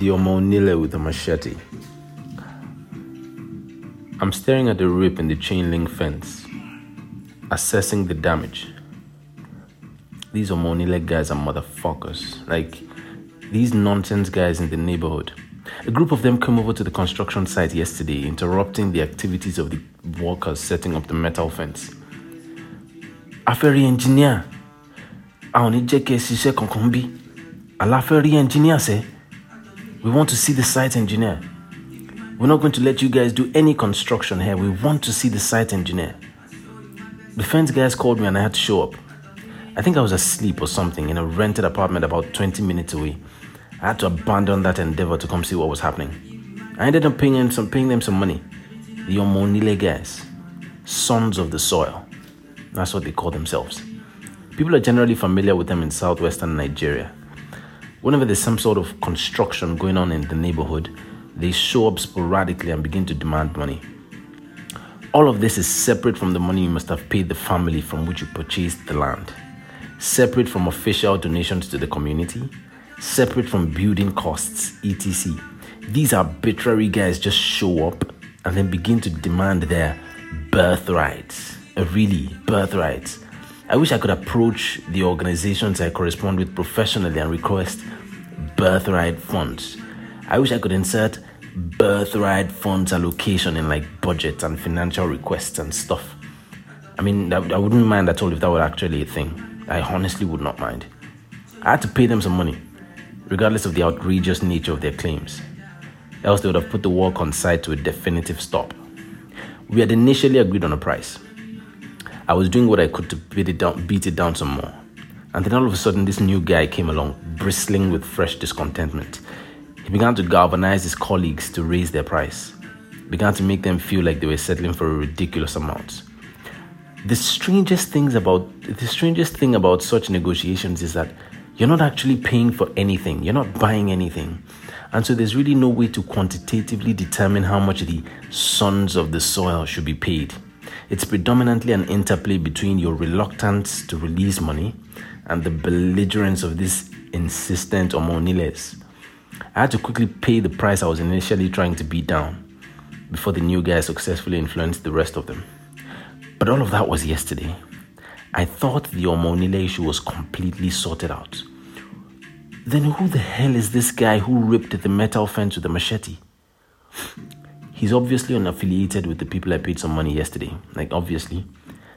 the Omonile with a machete. I'm staring at the rip in the chain link fence, assessing the damage. These Omonile guys are motherfuckers. Like, these nonsense guys in the neighborhood. A group of them came over to the construction site yesterday, interrupting the activities of the workers setting up the metal fence. Afẹ́rí engineer, a ò ní jẹ́ kí ẹ ṣiṣẹ́ kankan bí. Aláfẹ́rí engineer sẹ́, we want to see the site engineer. We're not going to let you guys do any construction here. We want to see the site engineer. The fence guys called me and I had to show up. I think I was asleep or something in a rented apartment about 20 minutes away. I had to abandon that endeavor to come see what was happening. I ended up paying them some, paying them some money. The Omonile guys, sons of the soil. That's what they call themselves. People are generally familiar with them in southwestern Nigeria. Whenever there's some sort of construction going on in the neighborhood, they show up sporadically and begin to demand money. All of this is separate from the money you must have paid the family from which you purchased the land, separate from official donations to the community, separate from building costs, etc. These arbitrary guys just show up and then begin to demand their birthrights. Uh, really, birthrights. I wish I could approach the organizations I correspond with professionally and request birthright funds. I wish I could insert birthright funds allocation in like budget and financial requests and stuff. I mean, I, I wouldn't mind at all if that were actually a thing. I honestly would not mind. I had to pay them some money, regardless of the outrageous nature of their claims. Else, they would have put the work on site to a definitive stop. We had initially agreed on a price. I was doing what I could to beat it down, beat it down some more. And then all of a sudden, this new guy came along, bristling with fresh discontentment. He began to galvanize his colleagues to raise their price, began to make them feel like they were settling for a ridiculous amount. The strangest things about the strangest thing about such negotiations is that you're not actually paying for anything, you're not buying anything. And so there's really no way to quantitatively determine how much the sons of the soil should be paid. It's predominantly an interplay between your reluctance to release money and the belligerence of these insistent omoniles. I had to quickly pay the price I was initially trying to beat down before the new guy successfully influenced the rest of them. But all of that was yesterday. I thought the Omonile issue was completely sorted out. Then who the hell is this guy who ripped the metal fence with a machete? He's obviously unaffiliated with the people I paid some money yesterday. Like, obviously.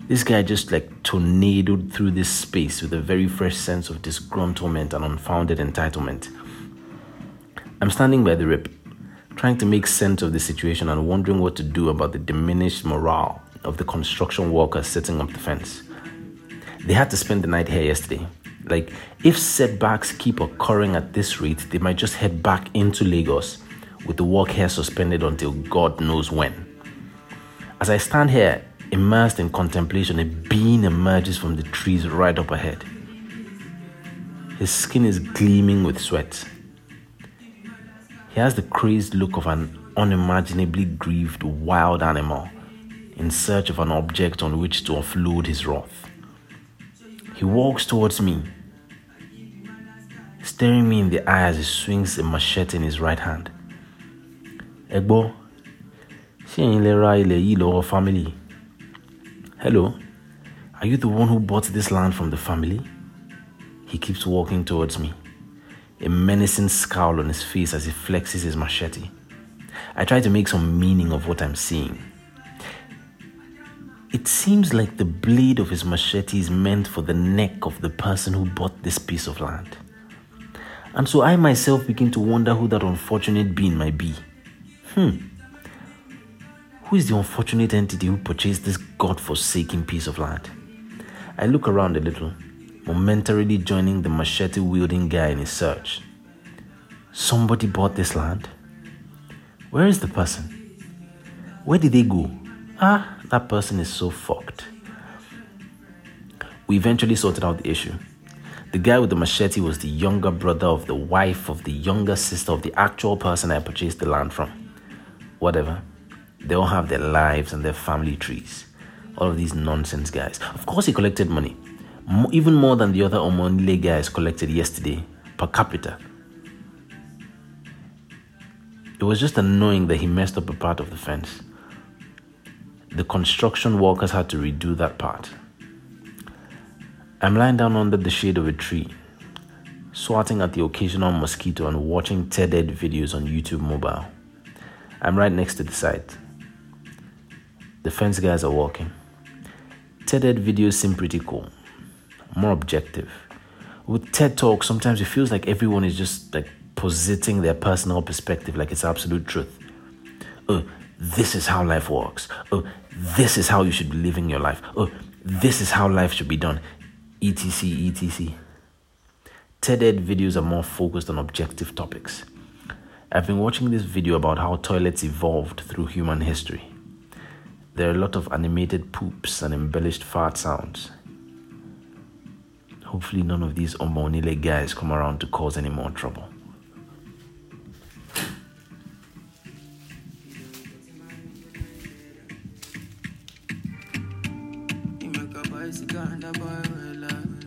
This guy just like tornadoed through this space with a very fresh sense of disgruntlement and unfounded entitlement. I'm standing by the rip, trying to make sense of the situation and wondering what to do about the diminished morale of the construction workers setting up the fence. They had to spend the night here yesterday. Like, if setbacks keep occurring at this rate, they might just head back into Lagos with the work here suspended until God knows when. As I stand here, immersed in contemplation, a being emerges from the trees right up ahead. His skin is gleaming with sweat. He has the crazed look of an unimaginably grieved wild animal in search of an object on which to offload his wrath. He walks towards me, staring me in the eye as he swings a machete in his right hand. Egbo, ṣé ẹ̀yin lè ra ilẹ̀ yìí lọ́wọ́ family? Hello, are you the one who bought this land from the family? He keeps walking towards me, a menacing scowl on his face as he flexes his machete. I try to make some meaning of what I'm seeing. It seems like the blade of his machete is meant for the neck of the person who bought this piece of land. And so I myself begin to wonder who that unfortunate being might be. Hmm. Who is the unfortunate entity who purchased this god-forsaken piece of land? I look around a little, momentarily joining the machete wielding guy in his search. Somebody bought this land? Where is the person? Where did they go? Ah, that person is so fucked. We eventually sorted out the issue. The guy with the machete was the younger brother of the wife of the younger sister of the actual person I purchased the land from. Whatever. They all have their lives and their family trees. All of these nonsense guys. Of course, he collected money. Even more than the other Omonile guys collected yesterday per capita. It was just annoying that he messed up a part of the fence. The construction workers had to redo that part. I'm lying down under the shade of a tree, swatting at the occasional mosquito and watching TED Ed videos on YouTube mobile. I'm right next to the site. The fence guys are walking. TED Ed videos seem pretty cool, more objective. With TED Talk, sometimes it feels like everyone is just like positing their personal perspective like it's absolute truth. Oh, this is how life works. Oh, this is how you should be living your life. Oh, this is how life should be done. etc. etc. TED Ed videos are more focused on objective topics. I've been watching this video about how toilets evolved through human history. There are a lot of animated poops and embellished fart sounds. Hopefully, none of these Omonile guys come around to cause any more trouble.